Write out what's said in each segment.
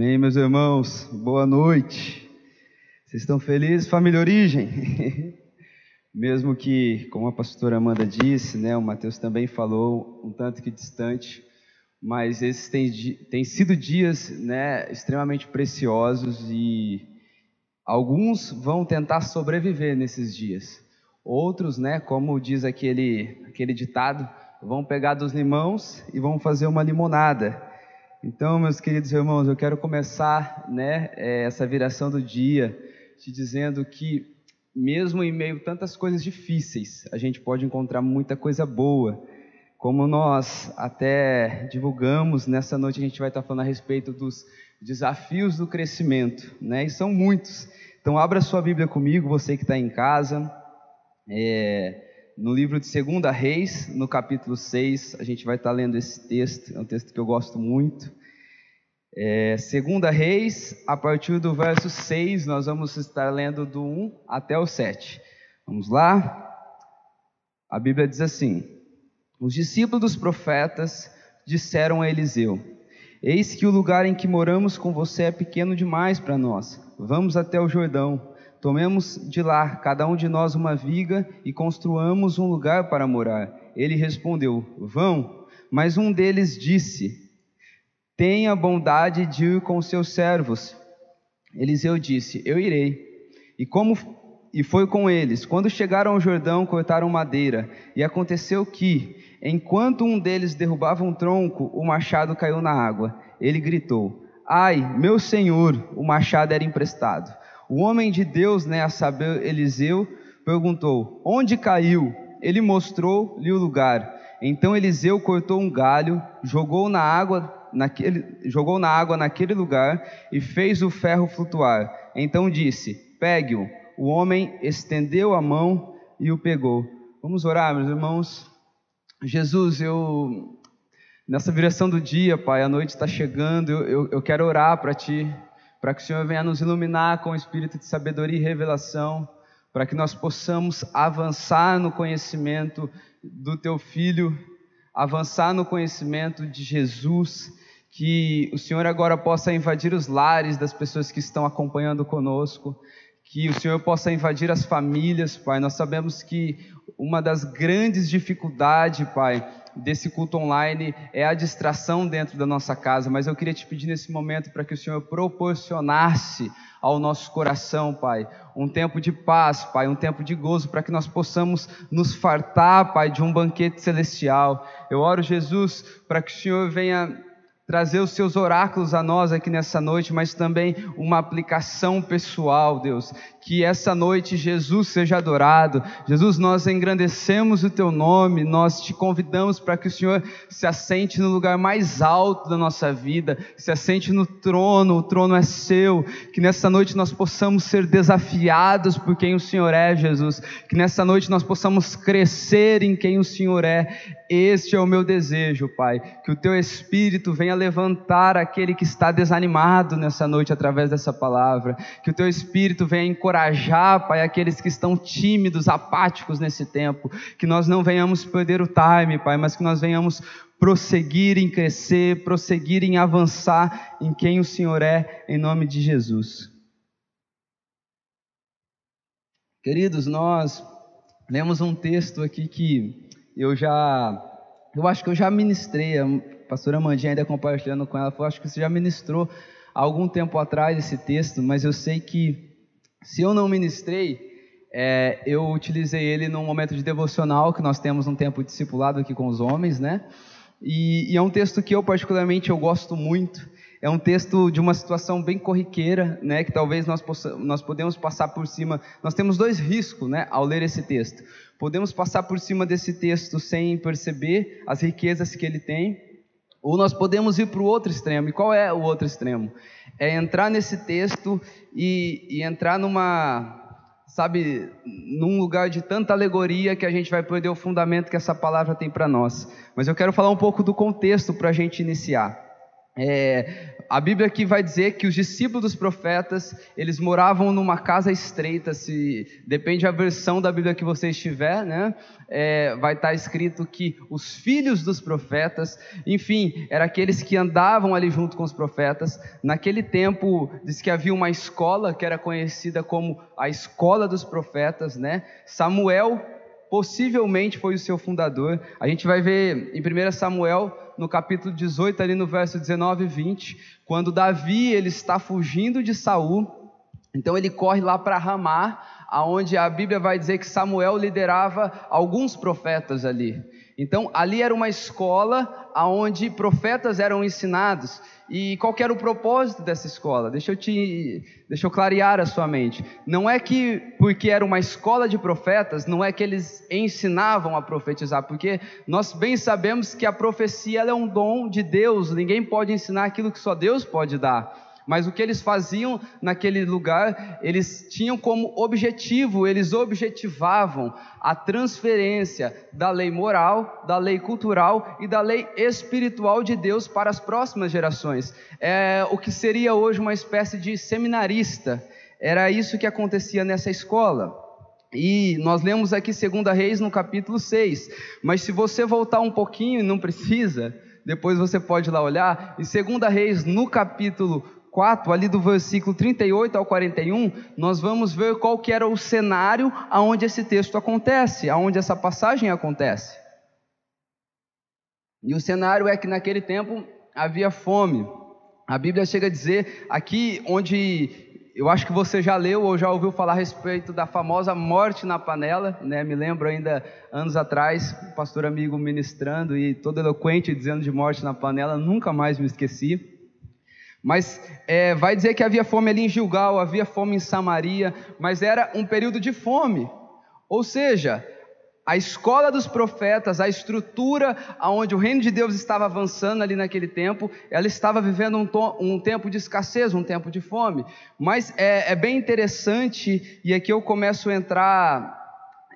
Amém, meus irmãos. Boa noite. Vocês estão felizes, família Origem? Mesmo que, como a pastora Amanda disse, né, o Mateus também falou, um tanto que distante, mas esses têm, têm sido dias né, extremamente preciosos e alguns vão tentar sobreviver nesses dias. Outros, né, como diz aquele, aquele ditado, vão pegar dos limões e vão fazer uma limonada. Então, meus queridos irmãos, eu quero começar né, é, essa viração do dia te dizendo que, mesmo em meio a tantas coisas difíceis, a gente pode encontrar muita coisa boa. Como nós até divulgamos, nessa noite a gente vai estar falando a respeito dos desafios do crescimento, né? E são muitos. Então, abra sua Bíblia comigo, você que está em casa. É, no livro de 2 Reis, no capítulo 6, a gente vai estar lendo esse texto, é um texto que eu gosto muito. É, 2 Reis, a partir do verso 6, nós vamos estar lendo do 1 até o 7. Vamos lá? A Bíblia diz assim: Os discípulos dos profetas disseram a Eliseu: Eis que o lugar em que moramos com você é pequeno demais para nós. Vamos até o Jordão Tomemos de lá, cada um de nós, uma viga e construamos um lugar para morar. Ele respondeu: Vão. Mas um deles disse: Tenha bondade de ir com seus servos. Eliseu disse: Eu irei. E como e foi com eles. Quando chegaram ao Jordão, cortaram madeira. E aconteceu que, enquanto um deles derrubava um tronco, o machado caiu na água. Ele gritou: Ai, meu senhor, o machado era emprestado. O homem de Deus, né, a saber, Eliseu, perguntou: Onde caiu? Ele mostrou-lhe o lugar. Então Eliseu cortou um galho, jogou na água naquele, jogou na água naquele lugar e fez o ferro flutuar. Então disse: Pegue-o. O homem estendeu a mão e o pegou. Vamos orar, meus irmãos. Jesus, eu nessa viração do dia, Pai, a noite está chegando. Eu, eu, eu quero orar para Ti para que o Senhor venha nos iluminar com o espírito de sabedoria e revelação, para que nós possamos avançar no conhecimento do Teu Filho, avançar no conhecimento de Jesus, que o Senhor agora possa invadir os lares das pessoas que estão acompanhando conosco, que o Senhor possa invadir as famílias, Pai. Nós sabemos que uma das grandes dificuldades, Pai, desse culto online é a distração dentro da nossa casa, mas eu queria te pedir nesse momento para que o Senhor proporcionasse ao nosso coração, Pai, um tempo de paz, Pai, um tempo de gozo, para que nós possamos nos fartar, Pai, de um banquete celestial. Eu oro, Jesus, para que o Senhor venha trazer os seus oráculos a nós aqui nessa noite, mas também uma aplicação pessoal, Deus. Que essa noite Jesus seja adorado. Jesus, nós engrandecemos o teu nome, nós te convidamos para que o Senhor se assente no lugar mais alto da nossa vida, se assente no trono, o trono é seu. Que nessa noite nós possamos ser desafiados por quem o Senhor é, Jesus. Que nessa noite nós possamos crescer em quem o Senhor é. Este é o meu desejo, Pai. Que o teu espírito venha levantar aquele que está desanimado nessa noite através dessa palavra. Que o teu espírito venha encorajar, Pai, aqueles que estão tímidos, apáticos nesse tempo. Que nós não venhamos perder o time, Pai, mas que nós venhamos prosseguir em crescer, prosseguir em avançar em quem o Senhor é, em nome de Jesus. Queridos, nós lemos um texto aqui que eu já, eu acho que eu já ministrei pastora Mandinha ainda compartilhando com ela, falou, acho que você já ministrou há algum tempo atrás esse texto, mas eu sei que se eu não ministrei, é, eu utilizei ele num momento de devocional que nós temos um tempo discipulado aqui com os homens, né? E, e, é um texto que eu particularmente eu gosto muito. É um texto de uma situação bem corriqueira, né? Que talvez nós possamos, nós podemos passar por cima. Nós temos dois riscos, né? Ao ler esse texto, podemos passar por cima desse texto sem perceber as riquezas que ele tem, ou nós podemos ir para o outro extremo. E qual é o outro extremo? É entrar nesse texto e, e entrar numa, sabe, num lugar de tanta alegoria que a gente vai perder o fundamento que essa palavra tem para nós. Mas eu quero falar um pouco do contexto para a gente iniciar. É, a Bíblia aqui vai dizer que os discípulos dos profetas, eles moravam numa casa estreita, se depende da versão da Bíblia que você estiver, né? É, vai estar escrito que os filhos dos profetas, enfim, eram aqueles que andavam ali junto com os profetas. Naquele tempo, diz que havia uma escola que era conhecida como a escola dos profetas, né? Samuel possivelmente foi o seu fundador. A gente vai ver em 1 Samuel no capítulo 18, ali no verso 19 e 20, quando Davi ele está fugindo de Saul, então ele corre lá para Ramá, aonde a Bíblia vai dizer que Samuel liderava alguns profetas ali. Então ali era uma escola aonde profetas eram ensinados. E qual era o propósito dessa escola? Deixa eu te, deixa eu clarear a sua mente. Não é que porque era uma escola de profetas, não é que eles ensinavam a profetizar, porque nós bem sabemos que a profecia é um dom de Deus. Ninguém pode ensinar aquilo que só Deus pode dar. Mas o que eles faziam naquele lugar, eles tinham como objetivo, eles objetivavam a transferência da lei moral, da lei cultural e da lei espiritual de Deus para as próximas gerações. É o que seria hoje uma espécie de seminarista. Era isso que acontecia nessa escola. E nós lemos aqui 2 Reis no capítulo 6. Mas se você voltar um pouquinho, não precisa, depois você pode ir lá olhar, em 2 Reis no capítulo 4, ali do versículo 38 ao 41, nós vamos ver qual que era o cenário aonde esse texto acontece, aonde essa passagem acontece. E o cenário é que naquele tempo havia fome. A Bíblia chega a dizer aqui onde eu acho que você já leu ou já ouviu falar a respeito da famosa morte na panela, né? Me lembro ainda anos atrás, o pastor amigo ministrando e todo eloquente dizendo de morte na panela, nunca mais me esqueci. Mas é, vai dizer que havia fome ali em Gilgal, havia fome em Samaria, mas era um período de fome. Ou seja, a escola dos profetas, a estrutura aonde o reino de Deus estava avançando ali naquele tempo, ela estava vivendo um, um tempo de escassez, um tempo de fome. Mas é, é bem interessante, e aqui eu começo a entrar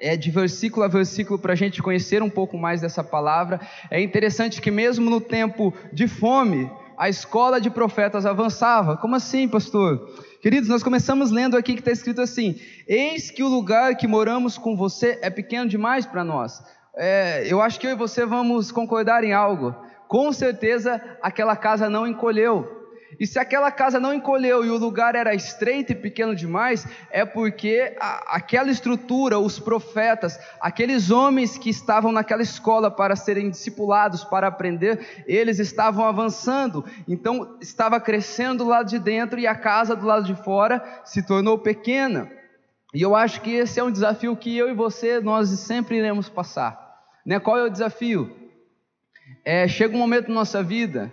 é, de versículo a versículo para a gente conhecer um pouco mais dessa palavra. É interessante que mesmo no tempo de fome, a escola de profetas avançava. Como assim, pastor? Queridos, nós começamos lendo aqui que está escrito assim: Eis que o lugar que moramos com você é pequeno demais para nós. É, eu acho que eu e você vamos concordar em algo. Com certeza aquela casa não encolheu. E se aquela casa não encolheu e o lugar era estreito e pequeno demais, é porque a, aquela estrutura, os profetas, aqueles homens que estavam naquela escola para serem discipulados, para aprender, eles estavam avançando. Então estava crescendo do lado de dentro e a casa do lado de fora se tornou pequena. E eu acho que esse é um desafio que eu e você nós sempre iremos passar. Né? Qual é o desafio? É, chega um momento na nossa vida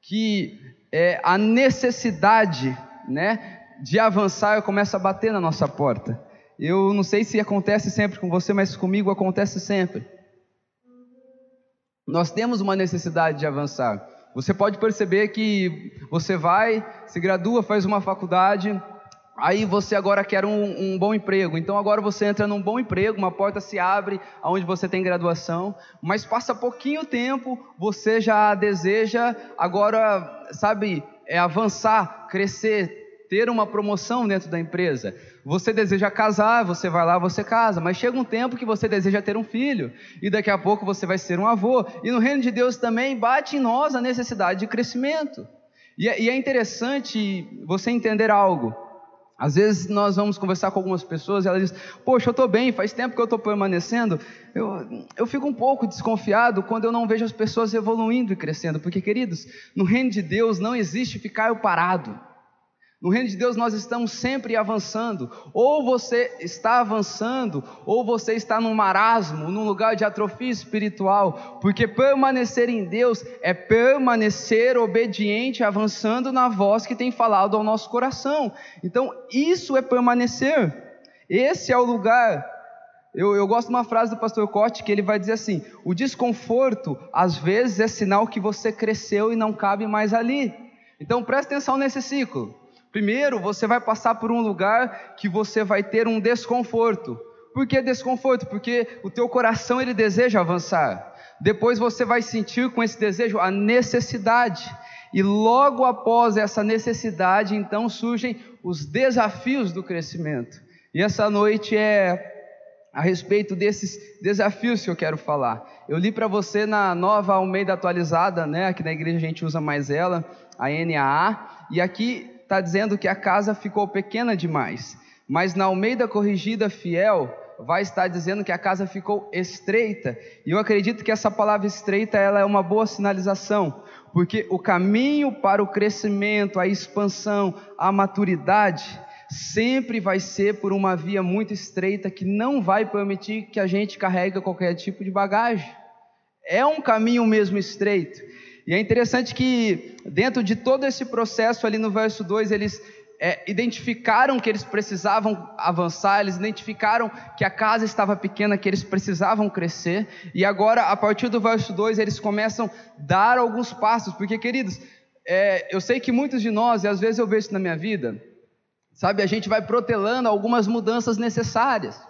que é, a necessidade né, de avançar começa a bater na nossa porta. Eu não sei se acontece sempre com você, mas comigo acontece sempre. Nós temos uma necessidade de avançar. Você pode perceber que você vai, se gradua, faz uma faculdade, Aí você agora quer um, um, bom emprego, então agora você entra num bom emprego, uma porta se abre aonde você tem graduação, mas passa pouquinho tempo, você já deseja agora, sabe, é avançar, crescer, ter uma promoção dentro da empresa. Você deseja casar, você vai lá, você casa, mas chega um tempo que você deseja ter um filho, e daqui a pouco você vai ser um avô. E no reino de Deus também bate em nós a necessidade de crescimento. E é, e é interessante você entender algo. Às vezes nós vamos conversar com algumas pessoas e elas dizem: Poxa, eu estou bem, faz tempo que eu estou permanecendo. Eu, eu fico um pouco desconfiado quando eu não vejo as pessoas evoluindo e crescendo, porque, queridos, no reino de Deus não existe ficar eu parado. No reino de Deus nós estamos sempre avançando. Ou você está avançando, ou você está num marasmo, num lugar de atrofia espiritual. Porque permanecer em Deus é permanecer obediente, avançando na voz que tem falado ao nosso coração. Então, isso é permanecer. Esse é o lugar. Eu, eu gosto de uma frase do pastor Cote que ele vai dizer assim: o desconforto, às vezes, é sinal que você cresceu e não cabe mais ali. Então, preste atenção nesse ciclo. Primeiro, você vai passar por um lugar que você vai ter um desconforto. Por que desconforto? Porque o teu coração ele deseja avançar. Depois você vai sentir com esse desejo a necessidade. E logo após essa necessidade, então surgem os desafios do crescimento. E essa noite é a respeito desses desafios que eu quero falar. Eu li para você na nova Almeida atualizada, né? Aqui na igreja a gente usa mais ela, a NAA, e aqui está dizendo que a casa ficou pequena demais. Mas na Almeida corrigida fiel, vai estar dizendo que a casa ficou estreita. E eu acredito que essa palavra estreita ela é uma boa sinalização, porque o caminho para o crescimento, a expansão, a maturidade sempre vai ser por uma via muito estreita que não vai permitir que a gente carregue qualquer tipo de bagagem. É um caminho mesmo estreito. E é interessante que dentro de todo esse processo ali no verso 2, eles é, identificaram que eles precisavam avançar, eles identificaram que a casa estava pequena, que eles precisavam crescer, e agora, a partir do verso 2, eles começam a dar alguns passos, porque, queridos, é, eu sei que muitos de nós, e às vezes eu vejo isso na minha vida, sabe, a gente vai protelando algumas mudanças necessárias.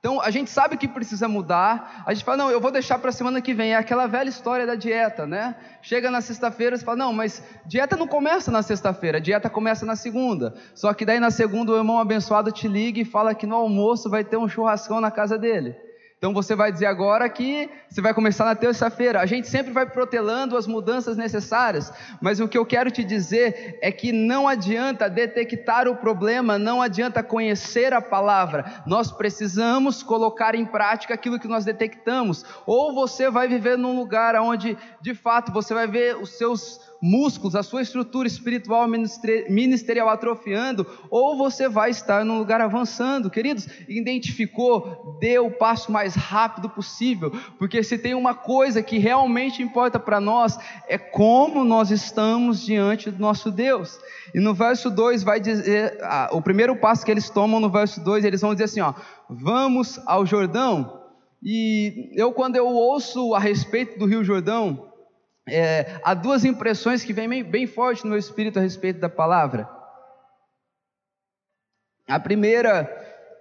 Então a gente sabe que precisa mudar, a gente fala, não, eu vou deixar para a semana que vem, é aquela velha história da dieta, né? Chega na sexta-feira e fala, não, mas dieta não começa na sexta-feira, dieta começa na segunda. Só que daí na segunda o irmão abençoado te liga e fala que no almoço vai ter um churrascão na casa dele. Então você vai dizer agora que você vai começar na terça-feira. A gente sempre vai protelando as mudanças necessárias, mas o que eu quero te dizer é que não adianta detectar o problema, não adianta conhecer a palavra. Nós precisamos colocar em prática aquilo que nós detectamos. Ou você vai viver num lugar onde, de fato, você vai ver os seus músculos, a sua estrutura espiritual ministerial atrofiando, ou você vai estar num lugar avançando. Queridos, identificou, dê o passo mais rápido possível, porque se tem uma coisa que realmente importa para nós, é como nós estamos diante do nosso Deus. E no verso 2 vai dizer, ah, o primeiro passo que eles tomam no verso 2, eles vão dizer assim, ó, vamos ao Jordão. E eu quando eu ouço a respeito do Rio Jordão, é, há duas impressões que vêm bem, bem forte no meu espírito a respeito da palavra. A primeira,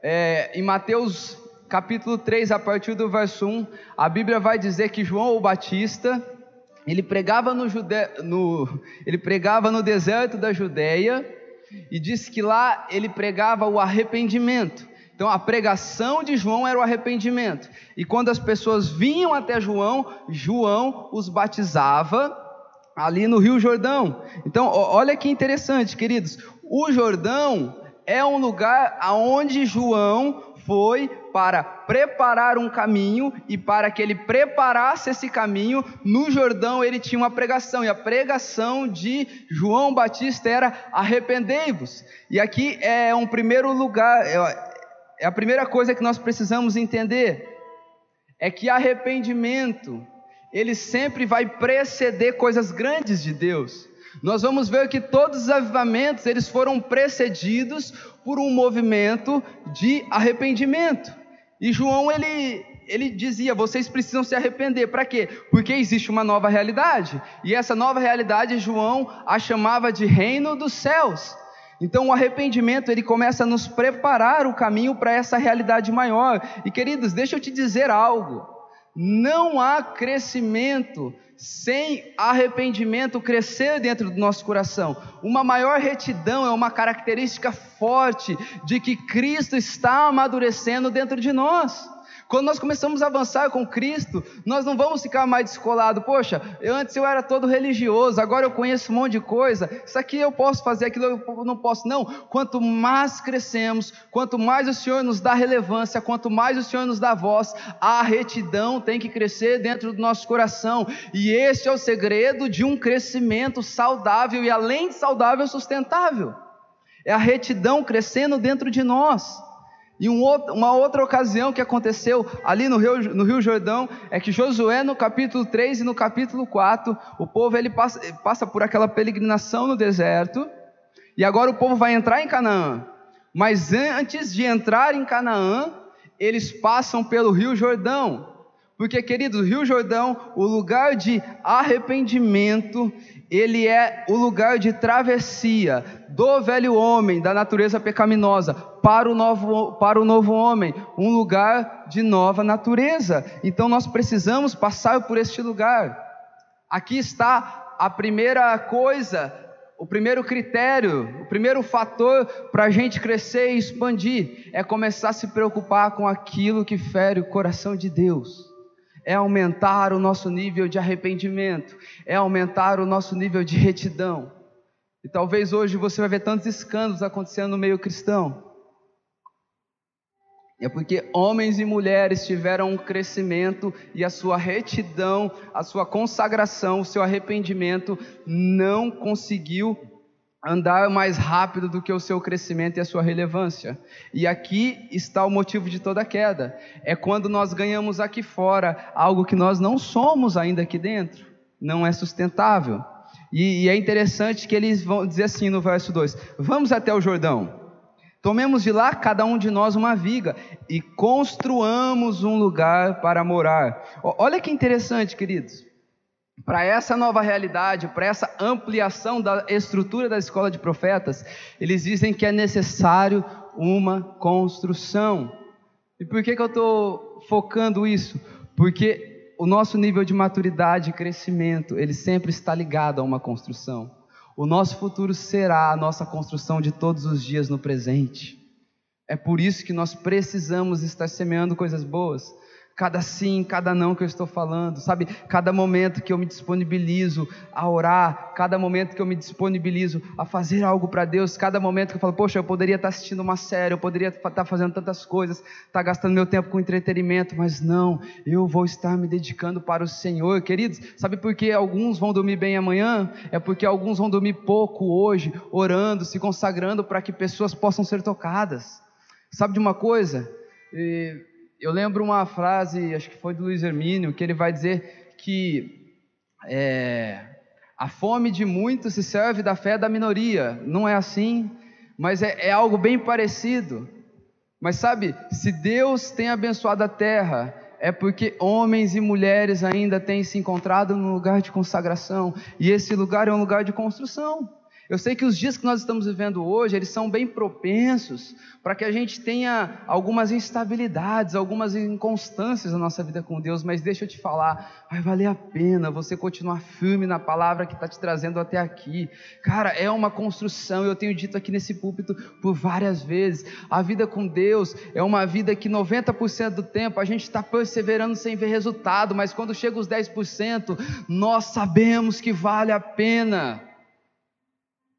é, em Mateus capítulo 3, a partir do verso 1, a Bíblia vai dizer que João o Batista, ele pregava no, Jude... no... ele pregava no deserto da Judéia, e disse que lá ele pregava o arrependimento. Então a pregação de João era o arrependimento. E quando as pessoas vinham até João, João os batizava ali no Rio Jordão. Então, olha que interessante, queridos. O Jordão é um lugar aonde João foi para preparar um caminho e para que ele preparasse esse caminho, no Jordão ele tinha uma pregação, e a pregação de João Batista era arrependei-vos. E aqui é um primeiro lugar, é a primeira coisa que nós precisamos entender é que arrependimento ele sempre vai preceder coisas grandes de Deus. Nós vamos ver que todos os avivamentos eles foram precedidos por um movimento de arrependimento. E João ele ele dizia: vocês precisam se arrepender. Para quê? Porque existe uma nova realidade. E essa nova realidade João a chamava de reino dos céus. Então o arrependimento ele começa a nos preparar o caminho para essa realidade maior. E queridos, deixa eu te dizer algo. Não há crescimento sem arrependimento crescer dentro do nosso coração. Uma maior retidão é uma característica forte de que Cristo está amadurecendo dentro de nós. Quando nós começamos a avançar com Cristo, nós não vamos ficar mais descolados. Poxa, eu, antes eu era todo religioso, agora eu conheço um monte de coisa. Isso aqui eu posso fazer, aquilo eu não posso. Não. Quanto mais crescemos, quanto mais o Senhor nos dá relevância, quanto mais o Senhor nos dá voz, a retidão tem que crescer dentro do nosso coração. E esse é o segredo de um crescimento saudável e, além de saudável, sustentável. É a retidão crescendo dentro de nós. E um uma outra ocasião que aconteceu ali no Rio, no Rio Jordão é que Josué, no capítulo 3 e no capítulo 4, o povo ele passa, passa por aquela peregrinação no deserto, e agora o povo vai entrar em Canaã. Mas antes de entrar em Canaã, eles passam pelo Rio Jordão. Porque, queridos, o Rio Jordão, o lugar de arrependimento, ele é o lugar de travessia do velho homem, da natureza pecaminosa, para o novo, para o novo homem, um lugar de nova natureza. Então nós precisamos passar por este lugar. Aqui está a primeira coisa, o primeiro critério, o primeiro fator para a gente crescer e expandir é começar a se preocupar com aquilo que fere o coração de Deus. É aumentar o nosso nível de arrependimento, é aumentar o nosso nível de retidão. E talvez hoje você vai ver tantos escândalos acontecendo no meio cristão. É porque homens e mulheres tiveram um crescimento e a sua retidão, a sua consagração, o seu arrependimento não conseguiu andar mais rápido do que o seu crescimento e a sua relevância. E aqui está o motivo de toda queda. É quando nós ganhamos aqui fora algo que nós não somos ainda aqui dentro. Não é sustentável. E, e é interessante que eles vão dizer assim no verso 2: Vamos até o Jordão. Tomemos de lá cada um de nós uma viga e construamos um lugar para morar. Olha que interessante, queridos. Para essa nova realidade, para essa ampliação da estrutura da escola de profetas, eles dizem que é necessário uma construção. E por que, que eu estou focando isso? Porque o nosso nível de maturidade e crescimento, ele sempre está ligado a uma construção. O nosso futuro será a nossa construção de todos os dias no presente. É por isso que nós precisamos estar semeando coisas boas cada sim, cada não que eu estou falando, sabe? Cada momento que eu me disponibilizo a orar, cada momento que eu me disponibilizo a fazer algo para Deus, cada momento que eu falo, poxa, eu poderia estar assistindo uma série, eu poderia estar fazendo tantas coisas, estar gastando meu tempo com entretenimento, mas não, eu vou estar me dedicando para o Senhor, queridos. Sabe por que alguns vão dormir bem amanhã? É porque alguns vão dormir pouco hoje, orando, se consagrando para que pessoas possam ser tocadas. Sabe de uma coisa? E eu lembro uma frase, acho que foi do Luiz Hermínio, que ele vai dizer que é, a fome de muitos se serve da fé da minoria. Não é assim, mas é, é algo bem parecido. Mas sabe, se Deus tem abençoado a terra, é porque homens e mulheres ainda têm se encontrado no lugar de consagração, e esse lugar é um lugar de construção. Eu sei que os dias que nós estamos vivendo hoje, eles são bem propensos para que a gente tenha algumas instabilidades, algumas inconstâncias na nossa vida com Deus, mas deixa eu te falar, vai valer a pena você continuar firme na palavra que está te trazendo até aqui. Cara, é uma construção, eu tenho dito aqui nesse púlpito por várias vezes, a vida com Deus é uma vida que 90% do tempo a gente está perseverando sem ver resultado, mas quando chega os 10%, nós sabemos que vale a pena.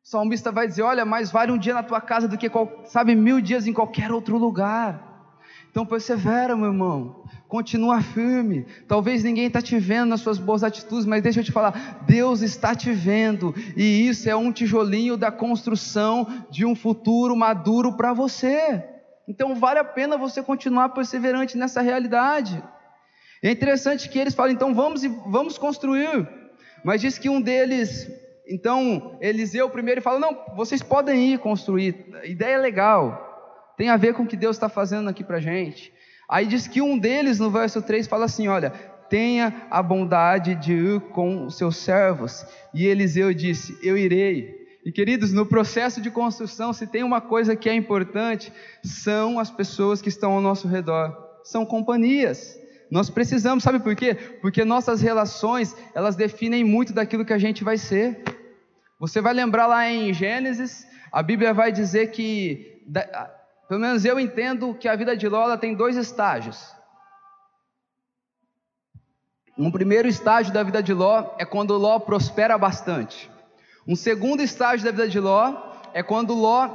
O salmista vai dizer: Olha, mais vale um dia na tua casa do que, sabe, mil dias em qualquer outro lugar. Então persevera, meu irmão. Continua firme. Talvez ninguém está te vendo nas suas boas atitudes, mas deixa eu te falar: Deus está te vendo, e isso é um tijolinho da construção de um futuro maduro para você. Então vale a pena você continuar perseverante nessa realidade. É interessante que eles falam: então vamos, vamos construir. Mas diz que um deles então, Eliseu primeiro fala: Não, vocês podem ir construir, ideia é legal, tem a ver com o que Deus está fazendo aqui para gente. Aí diz que um deles, no verso 3, fala assim: Olha, tenha a bondade de ir com os seus servos. E Eliseu disse: Eu irei. E queridos, no processo de construção, se tem uma coisa que é importante, são as pessoas que estão ao nosso redor, são companhias. Nós precisamos, sabe por quê? Porque nossas relações, elas definem muito daquilo que a gente vai ser. Você vai lembrar lá em Gênesis, a Bíblia vai dizer que, pelo menos eu entendo que a vida de Ló tem dois estágios. Um primeiro estágio da vida de Ló é quando Ló prospera bastante. Um segundo estágio da vida de Ló é quando Ló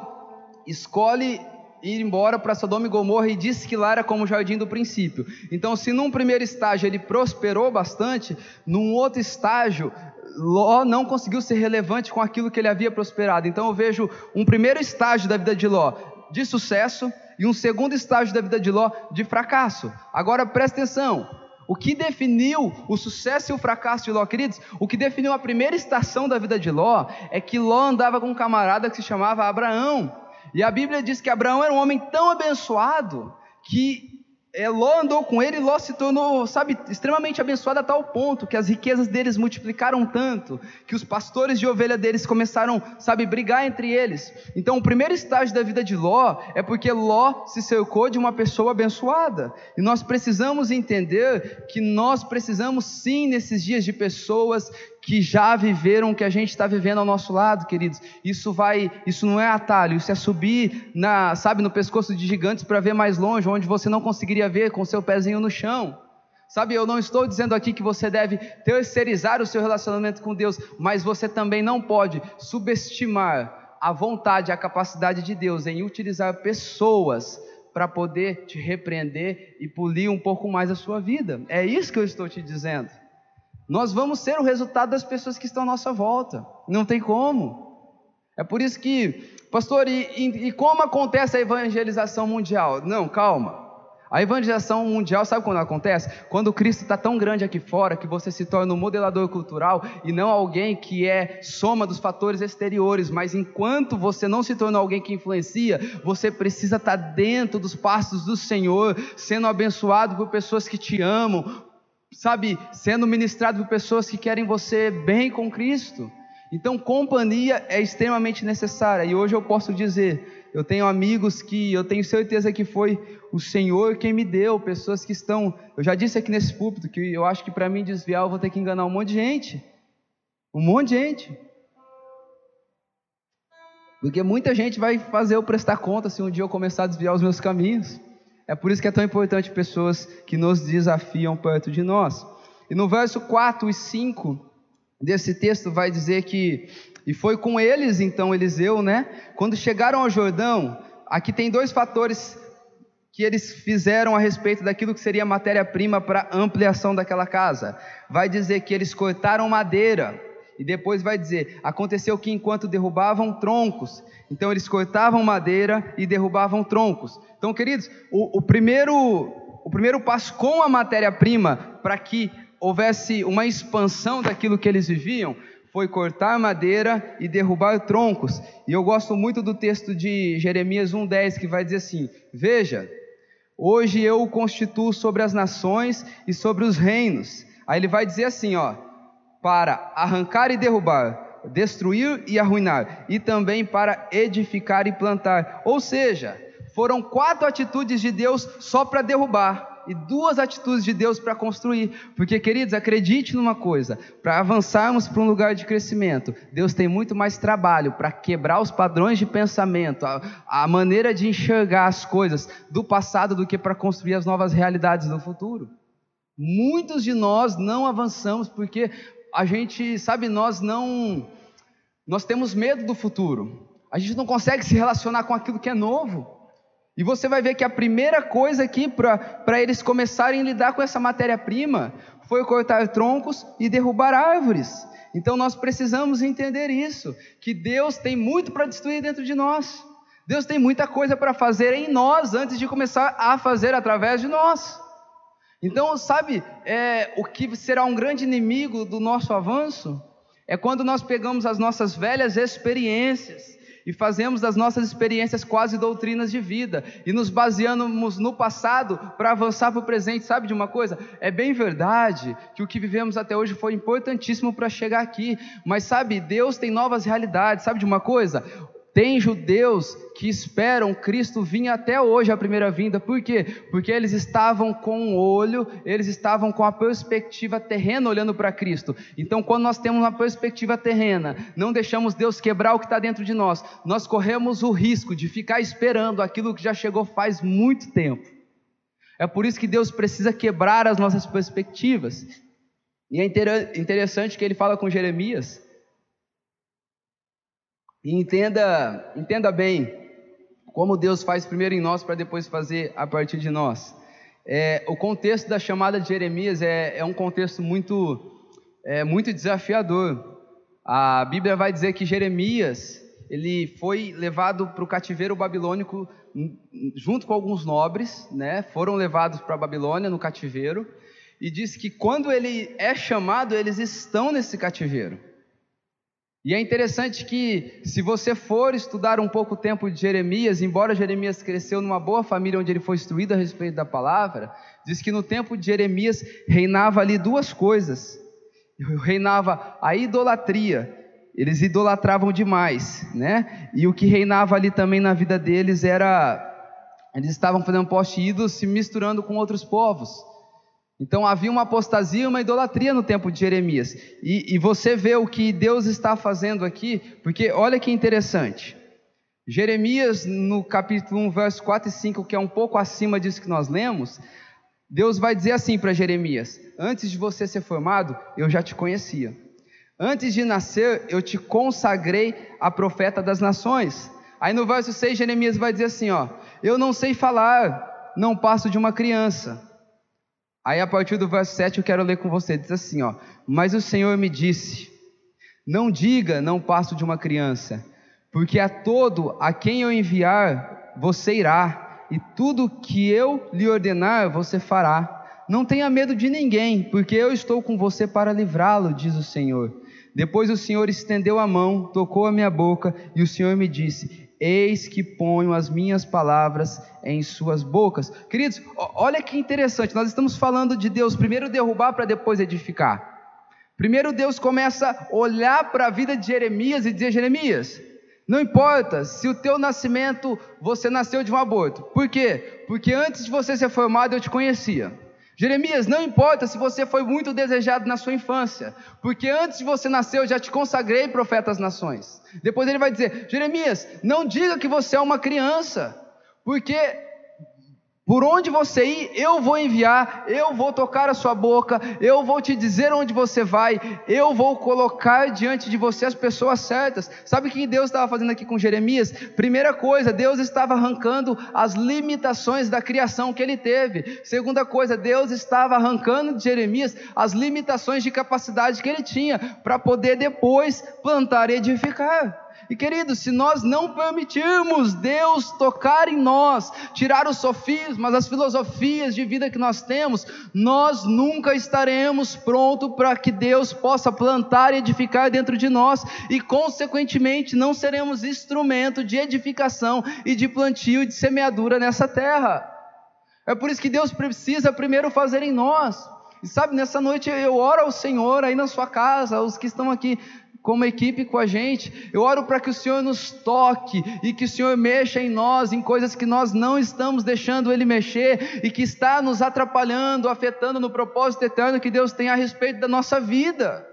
escolhe ir embora para Sodoma e Gomorra e disse que lá era como o jardim do princípio. Então, se num primeiro estágio ele prosperou bastante, num outro estágio Ló não conseguiu ser relevante com aquilo que ele havia prosperado. Então eu vejo um primeiro estágio da vida de Ló de sucesso e um segundo estágio da vida de Ló de fracasso. Agora presta atenção. O que definiu o sucesso e o fracasso de Ló, queridos? O que definiu a primeira estação da vida de Ló é que Ló andava com um camarada que se chamava Abraão. E a Bíblia diz que Abraão era um homem tão abençoado que é, Ló andou com ele e Ló se tornou, sabe, extremamente abençoado a tal ponto que as riquezas deles multiplicaram tanto, que os pastores de ovelha deles começaram, sabe, brigar entre eles. Então, o primeiro estágio da vida de Ló é porque Ló se cercou de uma pessoa abençoada. E nós precisamos entender que nós precisamos sim, nesses dias, de pessoas que já viveram o que a gente está vivendo ao nosso lado, queridos. Isso vai, isso não é atalho, isso é subir na, sabe, no pescoço de gigantes para ver mais longe, onde você não conseguiria ver com seu pezinho no chão. Sabe, eu não estou dizendo aqui que você deve terceirizar o seu relacionamento com Deus, mas você também não pode subestimar a vontade, a capacidade de Deus em utilizar pessoas para poder te repreender e polir um pouco mais a sua vida. É isso que eu estou te dizendo. Nós vamos ser o resultado das pessoas que estão à nossa volta. Não tem como. É por isso que, pastor, e, e, e como acontece a evangelização mundial? Não, calma. A evangelização mundial, sabe quando acontece? Quando Cristo está tão grande aqui fora que você se torna um modelador cultural e não alguém que é soma dos fatores exteriores. Mas enquanto você não se torna alguém que influencia, você precisa estar tá dentro dos passos do Senhor, sendo abençoado por pessoas que te amam, sabe, sendo ministrado por pessoas que querem você bem com Cristo. Então, companhia é extremamente necessária. E hoje eu posso dizer, eu tenho amigos que eu tenho certeza que foi o Senhor quem me deu, pessoas que estão. Eu já disse aqui nesse púlpito que eu acho que para mim desviar eu vou ter que enganar um monte de gente. Um monte de gente. Porque muita gente vai fazer eu prestar conta se um dia eu começar a desviar os meus caminhos. É por isso que é tão importante pessoas que nos desafiam perto de nós. E no verso 4 e 5 desse texto vai dizer que e foi com eles então Eliseu, né? Quando chegaram ao Jordão, aqui tem dois fatores que eles fizeram a respeito daquilo que seria matéria-prima para ampliação daquela casa. Vai dizer que eles cortaram madeira e depois vai dizer: aconteceu que enquanto derrubavam troncos, então eles cortavam madeira e derrubavam troncos. Então, queridos, o, o primeiro, o primeiro passo com a matéria-prima para que houvesse uma expansão daquilo que eles viviam foi cortar madeira e derrubar troncos. E eu gosto muito do texto de Jeremias 1,10 que vai dizer assim: Veja, hoje eu o constituo sobre as nações e sobre os reinos. Aí ele vai dizer assim, ó para arrancar e derrubar, destruir e arruinar, e também para edificar e plantar. Ou seja, foram quatro atitudes de Deus só para derrubar e duas atitudes de Deus para construir. Porque, queridos, acredite numa coisa: para avançarmos para um lugar de crescimento, Deus tem muito mais trabalho para quebrar os padrões de pensamento, a, a maneira de enxergar as coisas do passado, do que para construir as novas realidades do futuro. Muitos de nós não avançamos porque a gente, sabe, nós não. Nós temos medo do futuro. A gente não consegue se relacionar com aquilo que é novo. E você vai ver que a primeira coisa aqui para eles começarem a lidar com essa matéria-prima foi cortar troncos e derrubar árvores. Então nós precisamos entender isso, que Deus tem muito para destruir dentro de nós. Deus tem muita coisa para fazer em nós antes de começar a fazer através de nós. Então, sabe, é, o que será um grande inimigo do nosso avanço é quando nós pegamos as nossas velhas experiências e fazemos das nossas experiências quase doutrinas de vida e nos baseamos no passado para avançar para o presente. Sabe de uma coisa? É bem verdade que o que vivemos até hoje foi importantíssimo para chegar aqui, mas sabe, Deus tem novas realidades. Sabe de uma coisa? Tem judeus que esperam Cristo vir até hoje a primeira vinda, por quê? Porque eles estavam com o olho, eles estavam com a perspectiva terrena olhando para Cristo. Então, quando nós temos uma perspectiva terrena, não deixamos Deus quebrar o que está dentro de nós, nós corremos o risco de ficar esperando aquilo que já chegou faz muito tempo. É por isso que Deus precisa quebrar as nossas perspectivas. E é interessante que ele fala com Jeremias e entenda, entenda bem como Deus faz primeiro em nós para depois fazer a partir de nós. É, o contexto da chamada de Jeremias é, é um contexto muito, é, muito desafiador. A Bíblia vai dizer que Jeremias ele foi levado para o cativeiro babilônico junto com alguns nobres, né? Foram levados para a Babilônia no cativeiro e diz que quando ele é chamado, eles estão nesse cativeiro. E é interessante que, se você for estudar um pouco o tempo de Jeremias, embora Jeremias cresceu numa boa família onde ele foi instruído a respeito da palavra, diz que no tempo de Jeremias reinava ali duas coisas: reinava a idolatria, eles idolatravam demais, né? E o que reinava ali também na vida deles era eles estavam fazendo poste ídolos se misturando com outros povos. Então havia uma apostasia, uma idolatria no tempo de Jeremias. E, e, você vê o que Deus está fazendo aqui, porque olha que interessante. Jeremias, no capítulo 1, verso 4 e 5, que é um pouco acima disso que nós lemos, Deus vai dizer assim para Jeremias: Antes de você ser formado, eu já te conhecia. Antes de nascer, eu te consagrei a profeta das nações. Aí no verso 6, Jeremias vai dizer assim: Ó, eu não sei falar, não passo de uma criança. Aí a partir do verso 7 eu quero ler com você, diz assim, ó: "Mas o Senhor me disse: Não diga, não passo de uma criança, porque a todo a quem eu enviar, você irá, e tudo que eu lhe ordenar, você fará. Não tenha medo de ninguém, porque eu estou com você para livrá-lo, diz o Senhor. Depois o Senhor estendeu a mão, tocou a minha boca, e o Senhor me disse: Eis que ponho as minhas palavras em suas bocas. Queridos, olha que interessante, nós estamos falando de Deus primeiro derrubar para depois edificar. Primeiro Deus começa a olhar para a vida de Jeremias e dizer: Jeremias, não importa se o teu nascimento você nasceu de um aborto. Por quê? Porque antes de você ser formado eu te conhecia. Jeremias, não importa se você foi muito desejado na sua infância, porque antes de você nascer eu já te consagrei profeta às nações. Depois ele vai dizer: Jeremias, não diga que você é uma criança, porque por onde você ir, eu vou enviar, eu vou tocar a sua boca, eu vou te dizer onde você vai, eu vou colocar diante de você as pessoas certas. Sabe o que Deus estava fazendo aqui com Jeremias? Primeira coisa, Deus estava arrancando as limitações da criação que ele teve. Segunda coisa, Deus estava arrancando de Jeremias as limitações de capacidade que ele tinha, para poder depois plantar e edificar. E queridos, se nós não permitirmos Deus tocar em nós, tirar os sofismas, as filosofias de vida que nós temos, nós nunca estaremos prontos para que Deus possa plantar e edificar dentro de nós, e consequentemente não seremos instrumento de edificação e de plantio e de semeadura nessa terra. É por isso que Deus precisa primeiro fazer em nós. E sabe, nessa noite eu oro ao Senhor aí na sua casa, os que estão aqui como equipe com a gente. Eu oro para que o Senhor nos toque e que o Senhor mexa em nós, em coisas que nós não estamos deixando Ele mexer e que está nos atrapalhando, afetando no propósito eterno que Deus tem a respeito da nossa vida.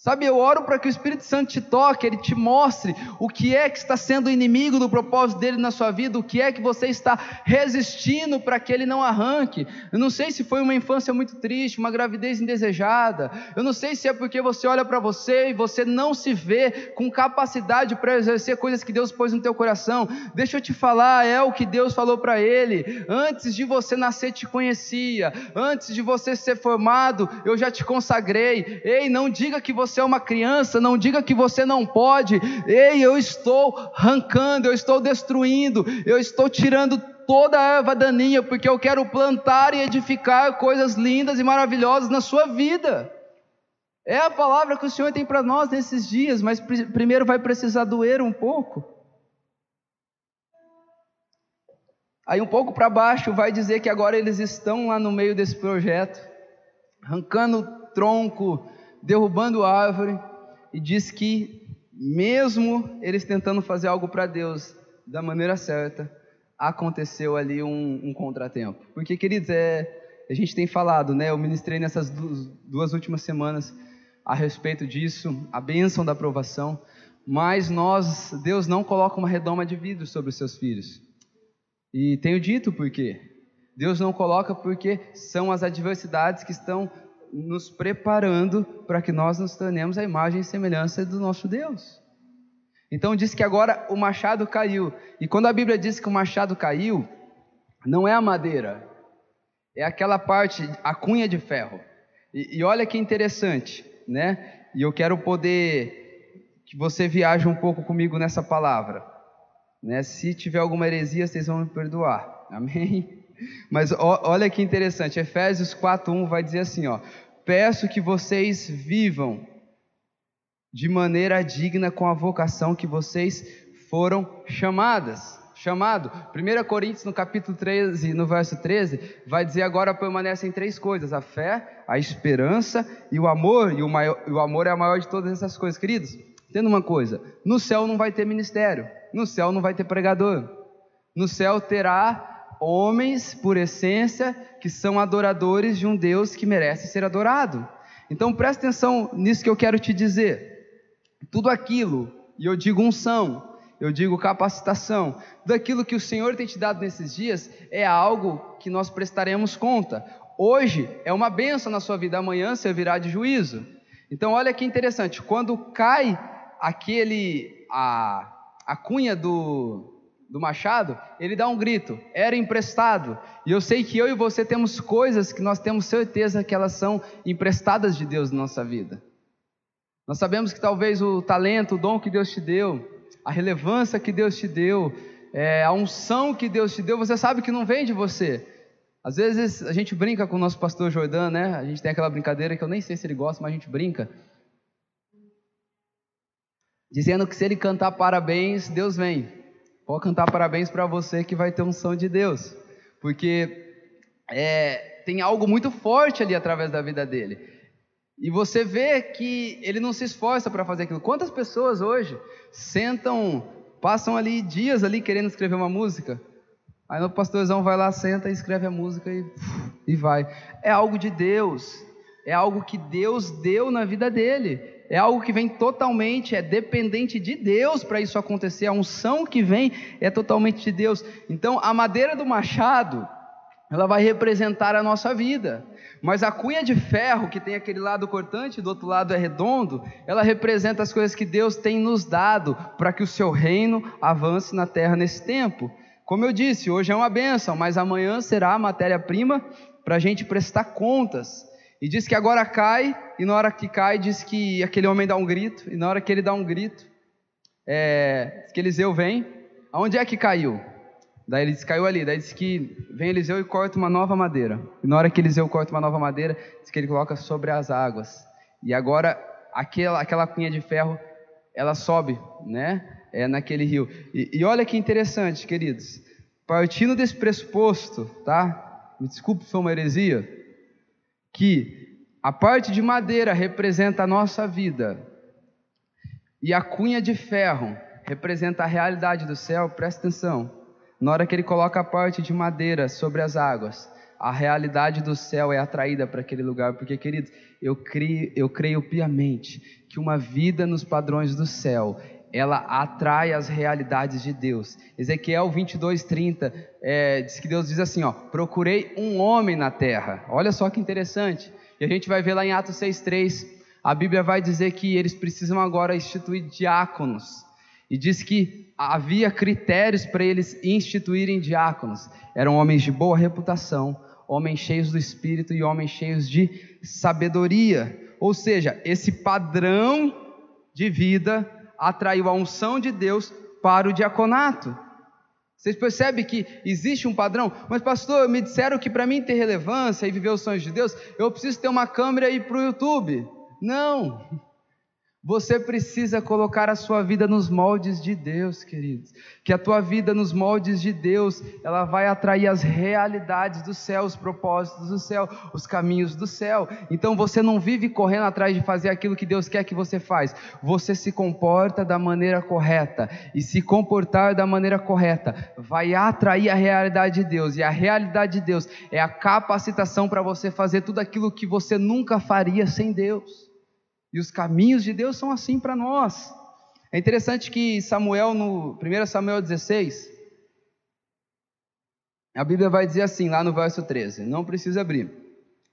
Sabe, eu oro para que o Espírito Santo te toque, ele te mostre o que é que está sendo inimigo do propósito dele na sua vida, o que é que você está resistindo para que ele não arranque. Eu não sei se foi uma infância muito triste, uma gravidez indesejada. Eu não sei se é porque você olha para você e você não se vê com capacidade para exercer coisas que Deus pôs no teu coração. Deixa eu te falar, é o que Deus falou para ele. Antes de você nascer te conhecia, antes de você ser formado, eu já te consagrei. Ei, não diga que você você é uma criança, não diga que você não pode. Ei, eu estou arrancando, eu estou destruindo, eu estou tirando toda a erva daninha, porque eu quero plantar e edificar coisas lindas e maravilhosas na sua vida. É a palavra que o Senhor tem para nós nesses dias, mas primeiro vai precisar doer um pouco. Aí um pouco para baixo vai dizer que agora eles estão lá no meio desse projeto, arrancando tronco, derrubando árvore, e diz que, mesmo eles tentando fazer algo para Deus da maneira certa, aconteceu ali um, um contratempo. Porque, queridos, é, a gente tem falado, né? Eu ministrei nessas duas, duas últimas semanas a respeito disso, a bênção da aprovação. Mas nós, Deus não coloca uma redoma de vidro sobre os seus filhos. E tenho dito por quê. Deus não coloca porque são as adversidades que estão nos preparando para que nós nos tornemos a imagem e semelhança do nosso Deus. Então diz que agora o machado caiu. E quando a Bíblia diz que o machado caiu, não é a madeira, é aquela parte, a cunha de ferro. E, e olha que interessante, né? E eu quero poder que você viaje um pouco comigo nessa palavra. Né? Se tiver alguma heresia, vocês vão me perdoar. Amém? Mas olha que interessante, Efésios 4:1 vai dizer assim, ó: Peço que vocês vivam de maneira digna com a vocação que vocês foram chamadas. Chamado. 1 Coríntios no capítulo 13, no verso 13, vai dizer agora permanecem três coisas: a fé, a esperança e o amor, e o, maior, o amor é a maior de todas essas coisas, queridos. Entenda uma coisa: no céu não vai ter ministério, no céu não vai ter pregador, no céu terá homens, por essência, que são adoradores de um Deus que merece ser adorado. Então presta atenção nisso que eu quero te dizer. Tudo aquilo, e eu digo unção, eu digo capacitação, tudo aquilo que o Senhor tem te dado nesses dias é algo que nós prestaremos conta. Hoje é uma benção na sua vida, amanhã servirá de juízo. Então olha que interessante, quando cai aquele a, a cunha do, do machado, ele dá um grito, era emprestado. E eu sei que eu e você temos coisas que nós temos certeza que elas são emprestadas de Deus na nossa vida. Nós sabemos que talvez o talento, o dom que Deus te deu, a relevância que Deus te deu, é, a unção que Deus te deu, você sabe que não vem de você. Às vezes a gente brinca com o nosso pastor Jordan, né? A gente tem aquela brincadeira que eu nem sei se ele gosta, mas a gente brinca. Dizendo que se ele cantar parabéns, Deus vem. Pode cantar parabéns para você que vai ter unção de Deus, porque é, tem algo muito forte ali através da vida dele. E você vê que ele não se esforça para fazer aquilo. Quantas pessoas hoje sentam, passam ali dias ali querendo escrever uma música? Aí o pastorzão vai lá, senta, escreve a música e, e vai. É algo de Deus. É algo que Deus deu na vida dele é algo que vem totalmente, é dependente de Deus para isso acontecer. A unção que vem é totalmente de Deus. Então, a madeira do machado, ela vai representar a nossa vida. Mas a cunha de ferro, que tem aquele lado cortante, do outro lado é redondo, ela representa as coisas que Deus tem nos dado para que o seu reino avance na terra nesse tempo. Como eu disse, hoje é uma bênção, mas amanhã será a matéria-prima para a gente prestar contas. E diz que agora cai, e na hora que cai, diz que aquele homem dá um grito, e na hora que ele dá um grito, é, que Eliseu vem. Aonde é que caiu? Daí ele diz, caiu ali. Daí diz que vem Eliseu e corta uma nova madeira. E na hora que Eliseu corta uma nova madeira, diz que ele coloca sobre as águas. E agora aquela, aquela cunha de ferro, ela sobe, né? É naquele rio. E, e olha que interessante, queridos. Partindo desse pressuposto, tá? Me desculpe se foi uma heresia que a parte de madeira representa a nossa vida e a cunha de ferro representa a realidade do céu, presta atenção. Na hora que ele coloca a parte de madeira sobre as águas, a realidade do céu é atraída para aquele lugar, porque, queridos, eu creio, eu creio piamente que uma vida nos padrões do céu ela atrai as realidades de Deus. Ezequiel 22, 30, é, diz que Deus diz assim: ó, procurei um homem na terra. Olha só que interessante. E a gente vai ver lá em Atos 6,3, a Bíblia vai dizer que eles precisam agora instituir diáconos. E diz que havia critérios para eles instituírem diáconos. Eram homens de boa reputação, homens cheios do espírito e homens cheios de sabedoria. Ou seja, esse padrão de vida atraiu a unção de Deus para o diaconato. Vocês percebem que existe um padrão? Mas, pastor, me disseram que para mim ter relevância e viver os sonhos de Deus, eu preciso ter uma câmera e ir para o YouTube. Não. Você precisa colocar a sua vida nos moldes de Deus, queridos. Que a tua vida nos moldes de Deus, ela vai atrair as realidades do céu, os propósitos do céu, os caminhos do céu. Então você não vive correndo atrás de fazer aquilo que Deus quer que você faz. Você se comporta da maneira correta e se comportar da maneira correta vai atrair a realidade de Deus. E a realidade de Deus é a capacitação para você fazer tudo aquilo que você nunca faria sem Deus. E os caminhos de Deus são assim para nós. É interessante que Samuel, no 1 Samuel 16, a Bíblia vai dizer assim, lá no verso 13, não precisa abrir.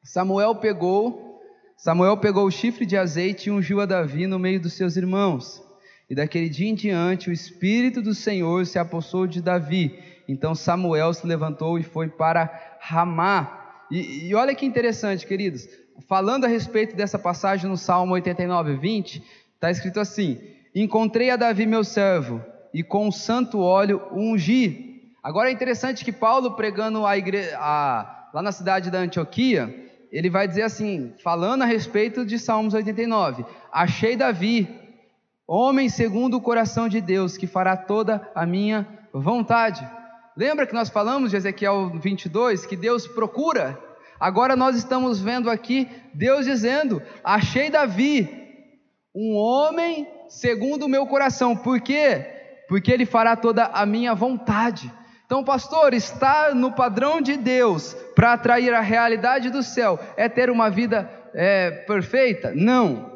Samuel pegou, Samuel pegou o chifre de azeite e ungiu a Davi no meio dos seus irmãos. E daquele dia em diante, o Espírito do Senhor se apossou de Davi. Então Samuel se levantou e foi para Ramá. E, e olha que interessante, queridos falando a respeito dessa passagem no Salmo 89, 20, está escrito assim: Encontrei a Davi, meu servo, e com o santo óleo ungi. Agora é interessante que Paulo, pregando a igre... a... lá na cidade da Antioquia, ele vai dizer assim, falando a respeito de Salmos 89: Achei Davi, homem segundo o coração de Deus, que fará toda a minha vontade. Lembra que nós falamos de Ezequiel 22 que Deus procura Agora nós estamos vendo aqui Deus dizendo: Achei Davi, um homem segundo o meu coração. Por quê? Porque ele fará toda a minha vontade. Então, pastor, estar no padrão de Deus para atrair a realidade do céu é ter uma vida é, perfeita? Não.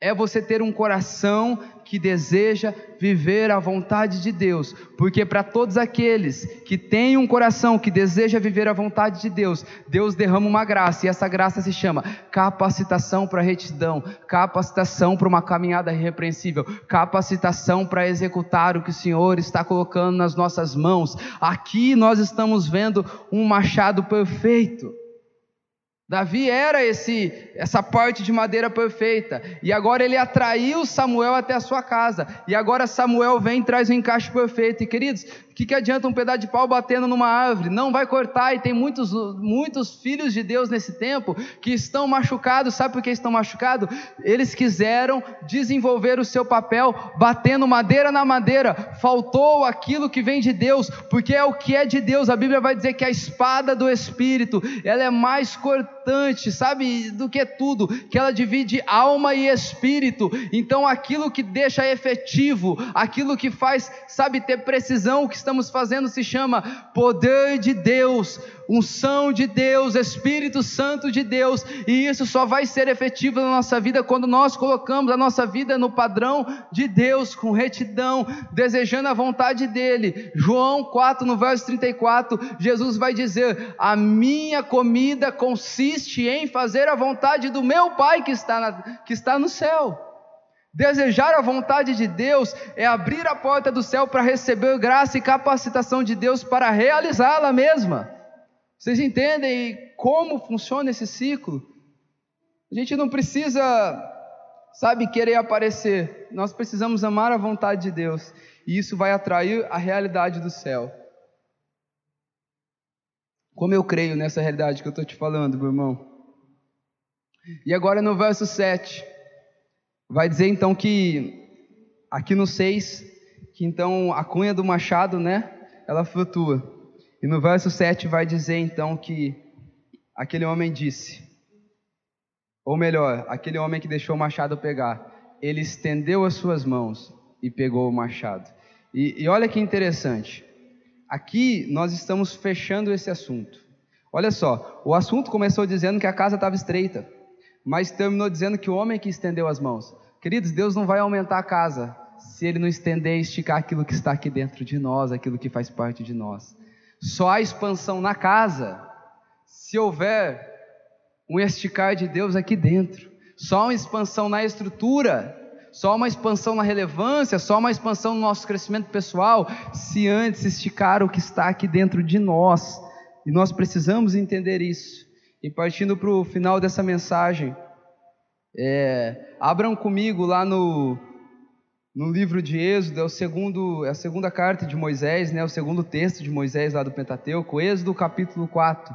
É você ter um coração que deseja viver a vontade de Deus, porque para todos aqueles que têm um coração que deseja viver a vontade de Deus, Deus derrama uma graça, e essa graça se chama capacitação para retidão, capacitação para uma caminhada irrepreensível, capacitação para executar o que o Senhor está colocando nas nossas mãos. Aqui nós estamos vendo um machado perfeito. Davi era esse essa parte de madeira perfeita, e agora ele atraiu Samuel até a sua casa. E agora Samuel vem e traz o um encaixe perfeito. E queridos, que, que adianta um pedaço de pau batendo numa árvore? Não vai cortar, e tem muitos, muitos filhos de Deus nesse tempo que estão machucados. Sabe por que estão machucados? Eles quiseram desenvolver o seu papel batendo madeira na madeira. Faltou aquilo que vem de Deus, porque é o que é de Deus. A Bíblia vai dizer que a espada do Espírito, ela é mais cortante, sabe, do que tudo, que ela divide alma e espírito. Então aquilo que deixa efetivo, aquilo que faz, sabe, ter precisão, o que estamos fazendo se chama poder de Deus, unção de Deus, Espírito Santo de Deus, e isso só vai ser efetivo na nossa vida quando nós colocamos a nossa vida no padrão de Deus, com retidão, desejando a vontade dEle. João 4, no verso 34, Jesus vai dizer: A minha comida consiste em fazer a vontade do meu Pai que está, na, que está no céu. Desejar a vontade de Deus é abrir a porta do céu para receber graça e capacitação de Deus para realizá-la mesma. Vocês entendem como funciona esse ciclo? A gente não precisa, sabe, querer aparecer. Nós precisamos amar a vontade de Deus. E isso vai atrair a realidade do céu. Como eu creio nessa realidade que eu estou te falando, meu irmão. E agora no verso 7, vai dizer então que, aqui no 6, que então a cunha do machado, né, ela flutua. E no verso 7 vai dizer então que aquele homem disse, ou melhor, aquele homem que deixou o machado pegar, ele estendeu as suas mãos e pegou o machado. E, e olha que interessante, aqui nós estamos fechando esse assunto. Olha só, o assunto começou dizendo que a casa estava estreita, mas terminou dizendo que o homem que estendeu as mãos. Queridos, Deus não vai aumentar a casa se ele não estender e esticar aquilo que está aqui dentro de nós, aquilo que faz parte de nós. Só há expansão na casa se houver um esticar de Deus aqui dentro. Só uma expansão na estrutura, só uma expansão na relevância, só uma expansão no nosso crescimento pessoal, se antes esticar o que está aqui dentro de nós. E nós precisamos entender isso. E partindo para o final dessa mensagem, é, abram comigo lá no no livro de Êxodo, é, o segundo, é a segunda carta de Moisés, né, o segundo texto de Moisés lá do Pentateuco, Êxodo capítulo 4.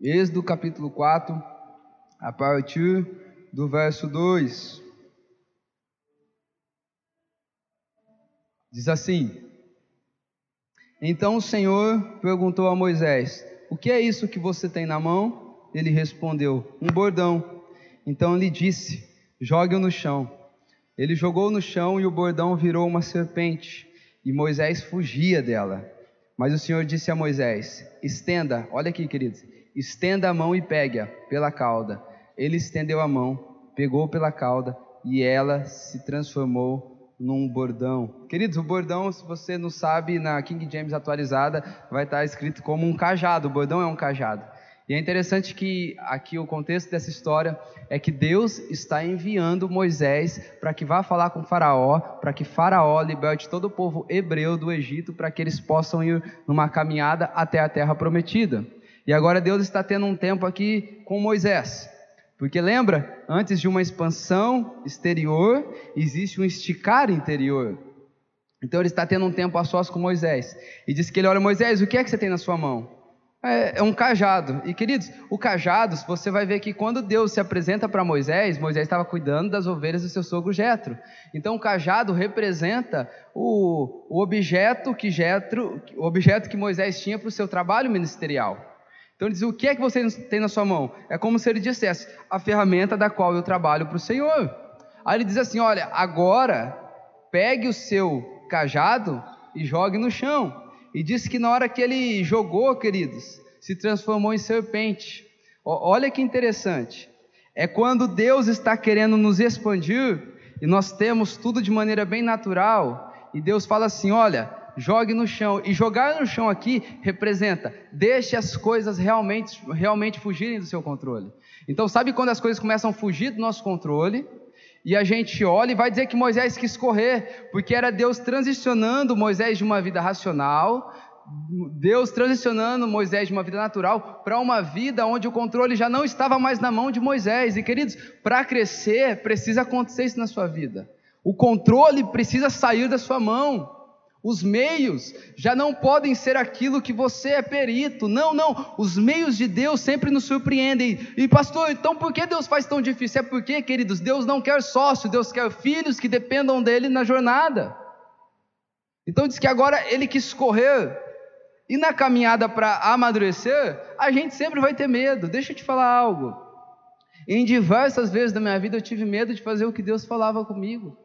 Êxodo capítulo 4, a partir do verso 2. Diz assim: Então o Senhor perguntou a Moisés: O que é isso que você tem na mão? Ele respondeu: Um bordão. Então lhe disse: Jogue-o no chão. Ele jogou no chão e o bordão virou uma serpente, e Moisés fugia dela. Mas o Senhor disse a Moisés: Estenda, olha aqui, queridos, estenda a mão e pegue-a pela cauda. Ele estendeu a mão, pegou pela cauda, e ela se transformou num bordão. Queridos, o bordão, se você não sabe, na King James atualizada, vai estar escrito como um cajado. O bordão é um cajado. E é interessante que aqui o contexto dessa história é que Deus está enviando Moisés para que vá falar com Faraó, para que Faraó liberte todo o povo hebreu do Egito, para que eles possam ir numa caminhada até a terra prometida. E agora Deus está tendo um tempo aqui com Moisés. Porque lembra, antes de uma expansão exterior, existe um esticar interior. Então ele está tendo um tempo a sós com Moisés. E diz que ele olha, Moisés, o que é que você tem na sua mão? É, é, um cajado. E queridos, o cajado, você vai ver que quando Deus se apresenta para Moisés, Moisés estava cuidando das ovelhas do seu sogro Jetro. Então o cajado representa o, o objeto que Jetro, o objeto que Moisés tinha para o seu trabalho ministerial. Então ele diz: o que é que você tem na sua mão? É como se ele dissesse: a ferramenta da qual eu trabalho para o Senhor. Aí ele diz assim: olha, agora pegue o seu cajado e jogue no chão. E disse que na hora que ele jogou, queridos, se transformou em serpente. Olha que interessante. É quando Deus está querendo nos expandir e nós temos tudo de maneira bem natural, e Deus fala assim: olha, jogue no chão. E jogar no chão aqui representa, deixe as coisas realmente, realmente fugirem do seu controle. Então, sabe quando as coisas começam a fugir do nosso controle? E a gente olha e vai dizer que Moisés quis correr, porque era Deus transicionando Moisés de uma vida racional, Deus transicionando Moisés de uma vida natural para uma vida onde o controle já não estava mais na mão de Moisés. E queridos, para crescer, precisa acontecer isso na sua vida. O controle precisa sair da sua mão. Os meios já não podem ser aquilo que você é perito. Não, não. Os meios de Deus sempre nos surpreendem. E pastor, então por que Deus faz tão difícil? É porque, queridos, Deus não quer sócio, Deus quer filhos que dependam dele na jornada. Então diz que agora ele quis correr. E na caminhada para amadurecer, a gente sempre vai ter medo. Deixa eu te falar algo. Em diversas vezes da minha vida eu tive medo de fazer o que Deus falava comigo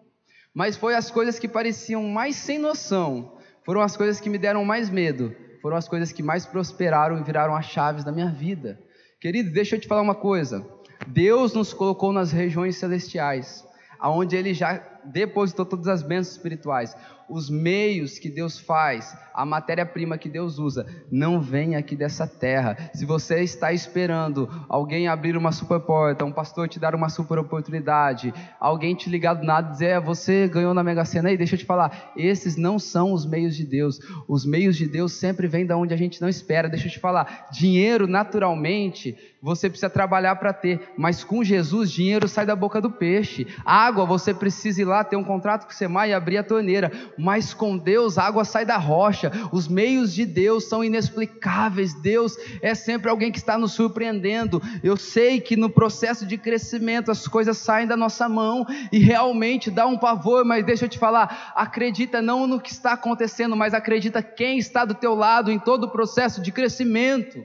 mas foi as coisas que pareciam mais sem noção, foram as coisas que me deram mais medo, foram as coisas que mais prosperaram e viraram as chaves da minha vida. Querido, deixa eu te falar uma coisa. Deus nos colocou nas regiões celestiais, aonde Ele já depositou todas as bênçãos espirituais os meios que Deus faz, a matéria-prima que Deus usa, não vem aqui dessa terra. Se você está esperando alguém abrir uma super porta, um pastor te dar uma super oportunidade, alguém te ligar do nada e dizer, é, você ganhou na Mega Sena aí, deixa eu te falar, esses não são os meios de Deus. Os meios de Deus sempre vêm da onde a gente não espera. Deixa eu te falar, dinheiro naturalmente você precisa trabalhar para ter, mas com Jesus dinheiro sai da boca do peixe. Água você precisa ir lá ter um contrato com o Semar e abrir a torneira mas com Deus água sai da rocha. Os meios de Deus são inexplicáveis. Deus é sempre alguém que está nos surpreendendo. Eu sei que no processo de crescimento as coisas saem da nossa mão e realmente dá um pavor, mas deixa eu te falar, acredita não no que está acontecendo, mas acredita quem está do teu lado em todo o processo de crescimento.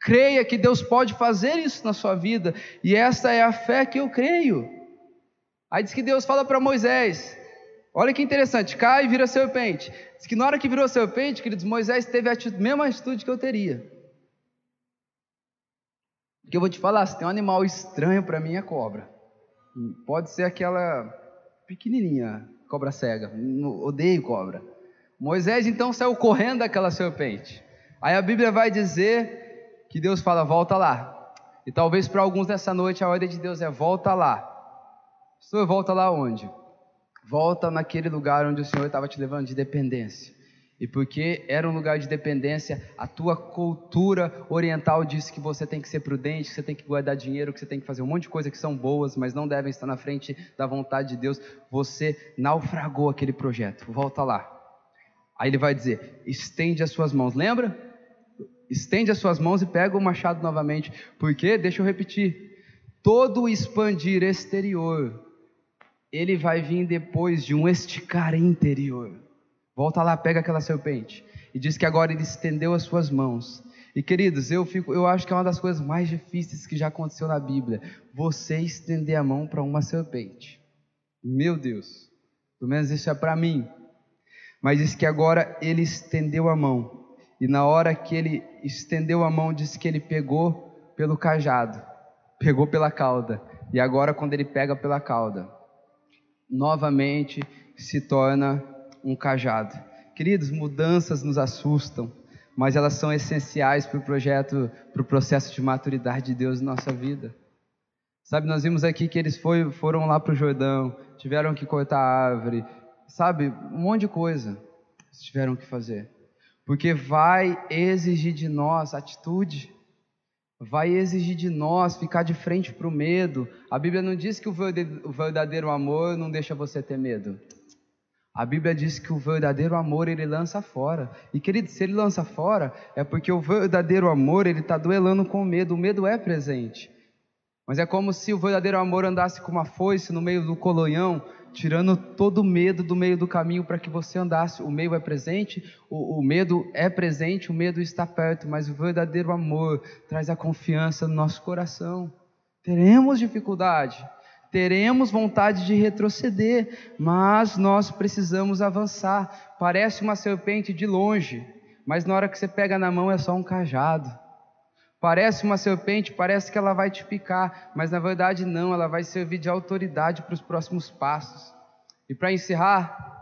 Creia que Deus pode fazer isso na sua vida, e essa é a fé que eu creio. Aí diz que Deus fala para Moisés: Olha que interessante, cai e vira serpente. Diz que na hora que virou serpente, queridos, Moisés teve a mesma atitude que eu teria. Porque eu vou te falar, se tem um animal estranho para mim é cobra. Pode ser aquela pequenininha, cobra cega. Odeio cobra. Moisés então saiu correndo daquela serpente. Aí a Bíblia vai dizer que Deus fala: volta lá. E talvez para alguns nessa noite a ordem de Deus é: volta lá. Senhor, volta lá onde? Volta naquele lugar onde o Senhor estava te levando de dependência. E porque era um lugar de dependência, a tua cultura oriental disse que você tem que ser prudente, que você tem que guardar dinheiro, que você tem que fazer um monte de coisas que são boas, mas não devem estar na frente da vontade de Deus. Você naufragou aquele projeto. Volta lá. Aí ele vai dizer: estende as suas mãos. Lembra? Estende as suas mãos e pega o machado novamente. Porque, deixa eu repetir: todo expandir exterior ele vai vir depois de um esticar interior. Volta lá, pega aquela serpente. E diz que agora ele estendeu as suas mãos. E queridos, eu, fico, eu acho que é uma das coisas mais difíceis que já aconteceu na Bíblia. Você estender a mão para uma serpente. Meu Deus, pelo menos isso é para mim. Mas diz que agora ele estendeu a mão. E na hora que ele estendeu a mão, diz que ele pegou pelo cajado, pegou pela cauda. E agora, quando ele pega pela cauda, novamente se torna um cajado. Queridos, mudanças nos assustam, mas elas são essenciais para o projeto, para o processo de maturidade de Deus na nossa vida. Sabe, nós vimos aqui que eles foi, foram lá para o Jordão, tiveram que cortar a árvore, sabe, um monte de coisa eles tiveram que fazer, porque vai exigir de nós atitude vai exigir de nós ficar de frente para o medo. A Bíblia não diz que o verdadeiro amor não deixa você ter medo. A Bíblia diz que o verdadeiro amor ele lança fora. E querido, se ele lança fora, é porque o verdadeiro amor ele está duelando com o medo. O medo é presente. Mas é como se o verdadeiro amor andasse com uma foice no meio do colonhão, tirando todo o medo do meio do caminho para que você andasse. O meio é presente, o, o, medo é presente, o medo está perto, mas o verdadeiro amor traz a confiança no nosso coração. Teremos dificuldade, teremos vontade de retroceder, mas nós precisamos avançar. Parece uma serpente de longe, mas na hora que você pega na mão é só um cajado. Parece uma serpente, parece que ela vai te picar, mas na verdade não, ela vai servir de autoridade para os próximos passos. E para encerrar,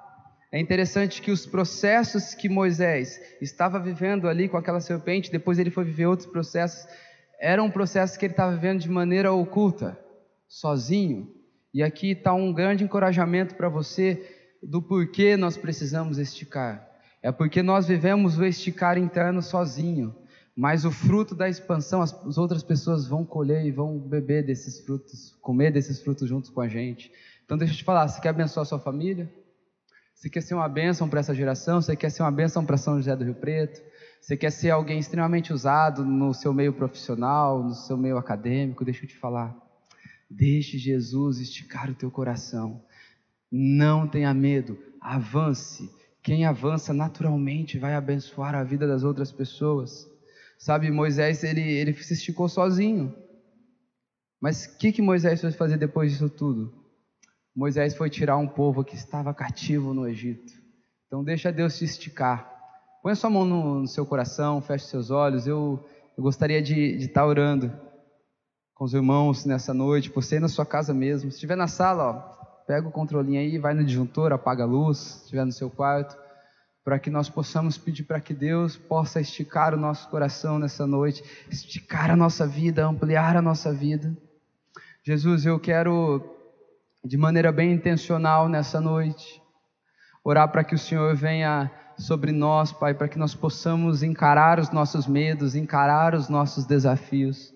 é interessante que os processos que Moisés estava vivendo ali com aquela serpente, depois ele foi viver outros processos, eram processos que ele estava vivendo de maneira oculta, sozinho. E aqui está um grande encorajamento para você do porquê nós precisamos esticar. É porque nós vivemos o esticar interno sozinho, mas o fruto da expansão as, as outras pessoas vão colher e vão beber desses frutos, comer desses frutos juntos com a gente. Então deixa eu te falar, você quer abençoar a sua família? Você quer ser uma bênção para essa geração? Você quer ser uma bênção para São José do Rio Preto? Você quer ser alguém extremamente usado no seu meio profissional, no seu meio acadêmico? Deixa eu te falar. Deixe Jesus esticar o teu coração. Não tenha medo. Avance. Quem avança naturalmente vai abençoar a vida das outras pessoas. Sabe, Moisés, ele, ele se esticou sozinho. Mas o que, que Moisés foi fazer depois disso tudo? Moisés foi tirar um povo que estava cativo no Egito. Então deixa Deus te esticar. Põe sua mão no, no seu coração, feche seus olhos. Eu, eu gostaria de, de estar orando com os irmãos nessa noite, por na sua casa mesmo. Se estiver na sala, ó, pega o controlinho aí, vai no disjuntor, apaga a luz, se estiver no seu quarto, para que nós possamos pedir para que Deus possa esticar o nosso coração nessa noite, esticar a nossa vida, ampliar a nossa vida. Jesus, eu quero de maneira bem intencional nessa noite. Orar para que o Senhor venha sobre nós, Pai, para que nós possamos encarar os nossos medos, encarar os nossos desafios.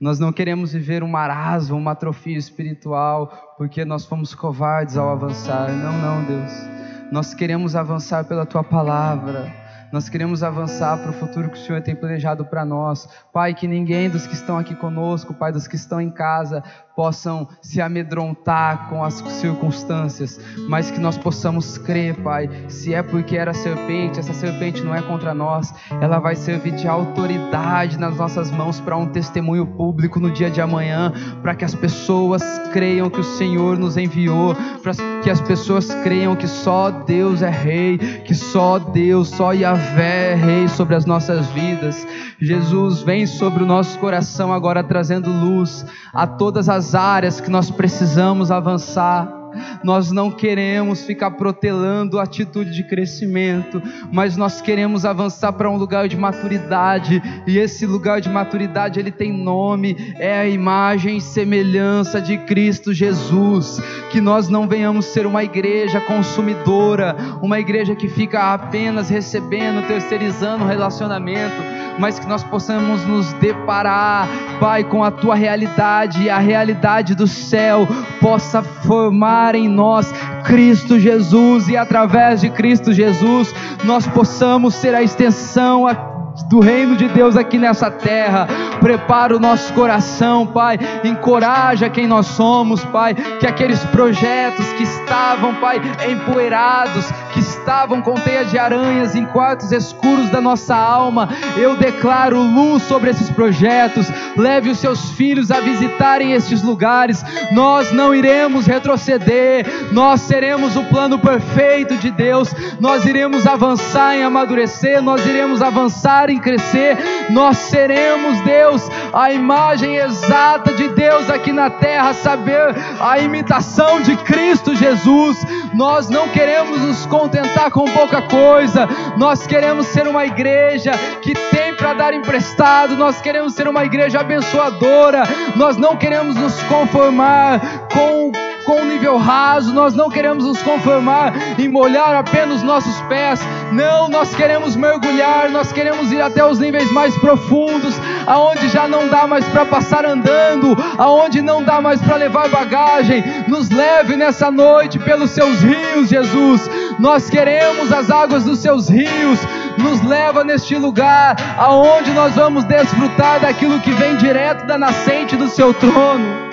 Nós não queremos viver um marasmo, uma atrofia espiritual, porque nós fomos covardes ao avançar. Não, não, Deus. Nós queremos avançar pela tua palavra nós queremos avançar para o futuro que o Senhor tem planejado para nós. Pai, que ninguém dos que estão aqui conosco, Pai, dos que estão em casa, possam se amedrontar com as circunstâncias, mas que nós possamos crer, Pai, se é porque era serpente, essa serpente não é contra nós, ela vai servir de autoridade nas nossas mãos para um testemunho público no dia de amanhã, para que as pessoas creiam que o Senhor nos enviou, para que as pessoas creiam que só Deus é rei, que só Deus, só Yahvé é rei sobre as nossas vidas. Jesus vem sobre o nosso coração agora trazendo luz a todas as áreas que nós precisamos avançar. Nós não queremos ficar protelando a atitude de crescimento, mas nós queremos avançar para um lugar de maturidade, e esse lugar de maturidade ele tem nome, é a imagem e semelhança de Cristo Jesus. Que nós não venhamos ser uma igreja consumidora, uma igreja que fica apenas recebendo, terceirizando o relacionamento, mas que nós possamos nos deparar, Pai, com a tua realidade e a realidade do céu possa formar em nós Cristo Jesus e através de Cristo Jesus nós possamos ser a extensão, a do reino de Deus aqui nessa terra. Prepara o nosso coração, Pai. Encoraja quem nós somos, Pai. Que aqueles projetos que estavam, Pai, empoeirados, que estavam com teia de aranhas em quartos escuros da nossa alma, eu declaro luz sobre esses projetos. Leve os seus filhos a visitarem estes lugares. Nós não iremos retroceder. Nós seremos o plano perfeito de Deus. Nós iremos avançar em amadurecer. Nós iremos avançar em crescer, nós seremos, Deus, a imagem exata de Deus aqui na terra, saber a imitação de Cristo Jesus. Nós não queremos nos contentar com pouca coisa, nós queremos ser uma igreja que tem para dar emprestado, nós queremos ser uma igreja abençoadora, nós não queremos nos conformar com com um nível raso, nós não queremos nos conformar em molhar apenas os nossos pés, não, nós queremos mergulhar, nós queremos ir até os níveis mais profundos, aonde já não dá mais para passar andando, aonde não dá mais para levar bagagem, nos leve nessa noite pelos seus rios, Jesus, nós queremos as águas dos seus rios, nos leva neste lugar, aonde nós vamos desfrutar daquilo que vem direto da nascente do seu trono.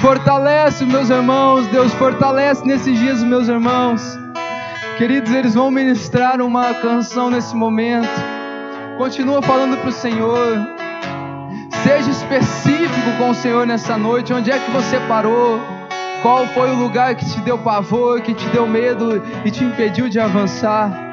Fortalece meus irmãos, Deus, fortalece nesses dias os meus irmãos. Queridos, eles vão ministrar uma canção nesse momento. Continua falando para o Senhor. Seja específico com o Senhor nessa noite. Onde é que você parou? Qual foi o lugar que te deu pavor, que te deu medo e te impediu de avançar?